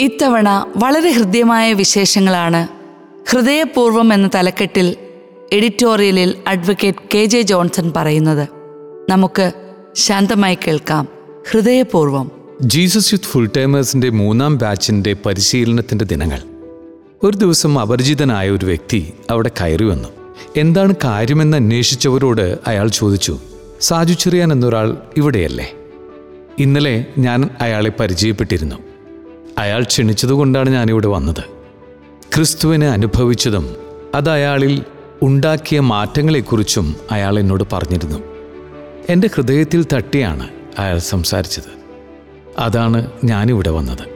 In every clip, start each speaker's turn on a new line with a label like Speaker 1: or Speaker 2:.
Speaker 1: ഇത്തവണ വളരെ ഹൃദ്യമായ വിശേഷങ്ങളാണ് ഹൃദയപൂർവം എന്ന തലക്കെട്ടിൽ എഡിറ്റോറിയലിൽ അഡ്വക്കേറ്റ് കെ ജെ ജോൺസൺ പറയുന്നത്. നമുക്ക് ശാന്തമായി കേൾക്കാം. ഹൃദയപൂർവം.
Speaker 2: ജീസസ് യൂത്ത് ഫുൾ ടൈമേഴ്സിന്റെ മൂന്നാം ബാച്ചിന്റെ പരിശീലനത്തിന്റെ ദിനങ്ങൾ. ഒരു ദിവസം അപരിചിതനായ ഒരു വ്യക്തി അവിടെ കയറി വന്നു. എന്താണ് കാര്യമെന്ന് അന്വേഷിച്ചവരോട് അയാൾ ചോദിച്ചു. സാജു ചെറിയാൻ എന്നൊരാൾ ഇവിടെയല്ലേ? ഇന്നലെ ഞാൻ അയാളെ പരിചയപ്പെട്ടിരുന്നു. അയാൾ ക്ഷണിച്ചതുകൊണ്ടാണ് ഞാനിവിടെ വന്നത്. ക്രിസ്തുവിനെ അനുഭവിച്ചതും അത് അയാളിൽ ഉണ്ടാക്കിയ മാറ്റങ്ങളെക്കുറിച്ചും അയാൾ എന്നോട് പറഞ്ഞിരുന്നു. എന്റെ ഹൃദയത്തിൽ തട്ടിയാണ് അയാൾ സംസാരിച്ചത്. അതാണ് ഞാനിവിടെ വന്നത്.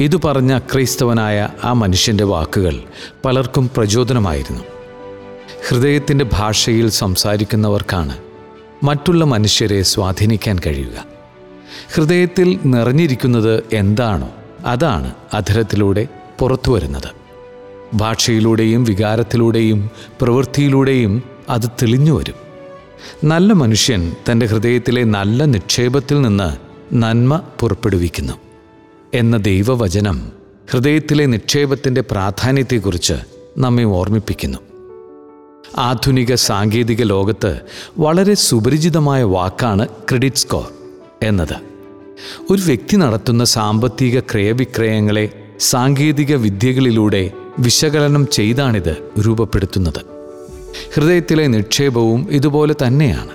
Speaker 2: ഇത് പറഞ്ഞ ക്രൈസ്തവനായ ആ മനുഷ്യന്റെ വാക്കുകൾ പലർക്കും പ്രചോദനമായിരുന്നു. ഹൃദയത്തിന്റെ ഭാഷയിൽ സംസാരിക്കുന്നവർക്കാണ് മറ്റുള്ള മനുഷ്യരെ സ്വാധീനിക്കാൻ കഴിയുക. ഹൃദയത്തിൽ നിറഞ്ഞിരിക്കുന്നത് എന്താണോ അതാണ് അധരത്തിലൂടെ പുറത്തു വരുന്നത്. ഭാഷയിലൂടെയും വികാരത്തിലൂടെയും പ്രവൃത്തിയിലൂടെയും അത് തെളിഞ്ഞു വരും. നല്ല മനുഷ്യൻ തന്റെ ഹൃദയത്തിലെ നല്ല നിക്ഷേപത്തിൽ നിന്ന് നന്മ പുറപ്പെടുവിക്കുന്നു. എന്ന ദൈവവചനം ഹൃദയത്തിലെ നിക്ഷേപത്തിന്റെ പ്രാധാന്യത്തെക്കുറിച്ച് നമ്മെ ഓർമ്മിപ്പിക്കുന്നു. ആധുനിക സാങ്കേതിക ലോകത്ത് വളരെ സുപരിചിതമായ വാക്കാണ് ക്രെഡിറ്റ് സ്കോർ എന്നത്. ഒരു വ്യക്തി നടത്തുന്ന സാമ്പത്തിക ക്രയവിക്രയങ്ങളെ സാങ്കേതിക വിദ്യകളിലൂടെ വിശകലനം ചെയ്താണിത് രൂപപ്പെടുത്തുന്നത്. ഹൃദയത്തിലെ നിക്ഷേപവും ഇതുപോലെ തന്നെയാണ്.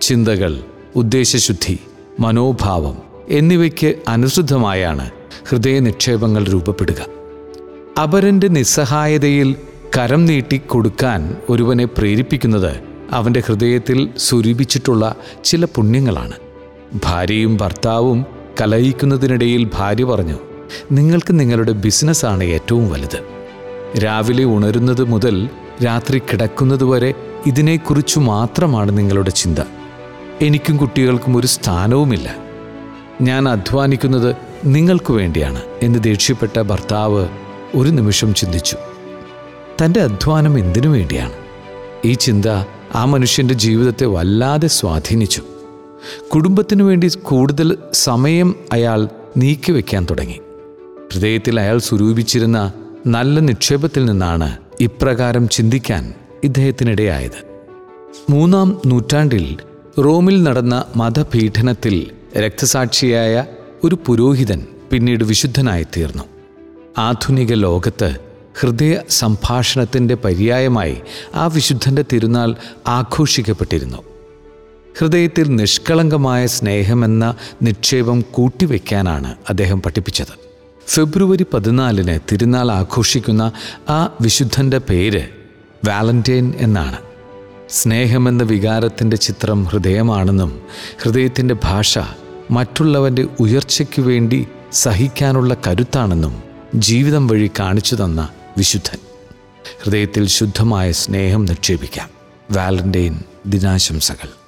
Speaker 2: ചിന്തകൾ ഉദ്ദേശശുദ്ധി മനോഭാവം എന്നിവയ്ക്ക് അനുസൃതമായാണ് ഹൃദയ നിക്ഷേപങ്ങൾ രൂപപ്പെടുക. അപരന്റെ നിസ്സഹായതയിൽ കരം നീട്ടി കൊടുക്കാൻ ഒരുവനെ പ്രേരിപ്പിക്കുന്നത് അവന്റെ ഹൃദയത്തിൽ സ്വരൂപിച്ചിട്ടുള്ള ചില പുണ്യങ്ങളാണ്. ഭാര്യയും ഭർത്താവും കലഹിക്കുന്നതിനിടയിൽ ഭാര്യ പറഞ്ഞു നിങ്ങൾക്ക് നിങ്ങളുടെ ബിസിനസ്സാണ് ഏറ്റവും വലുത്. രാവിലെ ഉണരുന്നത് മുതൽ രാത്രി കിടക്കുന്നതുവരെ ഇതിനെക്കുറിച്ച് മാത്രമാണ് നിങ്ങളുടെ ചിന്ത. എനിക്കും കുട്ടികൾക്കും ഒരു സ്ഥാനവുമില്ല. ഞാൻ അധ്വാനിക്കുന്നത് നിങ്ങൾക്ക് വേണ്ടിയാണ് എന്ന് ദേഷ്യപ്പെട്ട ഭർത്താവ് ഒരു നിമിഷം ചിന്തിച്ചു. തന്റെ അധ്വാനം എന്തിനു വേണ്ടിയാണ്? ഈ ചിന്ത ആ മനുഷ്യന്റെ ജീവിതത്തെ വല്ലാതെ സ്വാധീനിച്ചു. കുടുംബത്തിനു വേണ്ടി കൂടുതൽ സമയം അയാൾ നീക്കിവെക്കാൻ തുടങ്ങി. ഹൃദയത്തിൽ അയാൾ സ്വരൂപിച്ചിരുന്ന നല്ല നിക്ഷേപത്തിൽ നിന്നാണ് ഇപ്രകാരം ചിന്തിക്കാൻ ഇദ്ദേഹത്തിനിടയായത്. മൂന്നാം നൂറ്റാണ്ടിൽ റോമിൽ നടന്ന മതപീഠനത്തിൽ രക്തസാക്ഷിയായ ഒരു പുരോഹിതൻ പിന്നീട് വിശുദ്ധനായിത്തീർന്നു. ആധുനിക ലോകത്ത് ഹൃദയ സംഭാഷണത്തിന്റെ പര്യായമായി ആ വിശുദ്ധന്റെ തിരുനാൾ ആഘോഷിക്കപ്പെട്ടിരുന്നു. ഹൃദയത്തിൽ നിഷ്കളങ്കമായ സ്നേഹമെന്ന നിക്ഷേപം കൂട്ടിവെക്കാനാണ് അദ്ദേഹം പഠിപ്പിച്ചത്. ഫെബ്രുവരി പതിനാലിന് തിരുനാൾ ആഘോഷിക്കുന്ന ആ വിശുദ്ധന്റെ പേര് വാലന്റൈൻ എന്നാണ്. സ്നേഹമെന്ന വികാരത്തിന്റെ ചിത്രം ഹൃദയമാണെന്നും ഹൃദയത്തിന്റെ ഭാഷ മറ്റുള്ളവന്റെ ഉയർച്ചയ്ക്കു വേണ്ടി സഹിക്കാനുള്ള കരുത്താണെന്നും ജീവിതം വഴി കാണിച്ചു തന്ന വിശുദ്ധൻ. ഹൃദയത്തിൽ ശുദ്ധമായ സ്നേഹം നിക്ഷേപിക്കാം. വാലന്റൈൻ ദിനാശംസകൾ.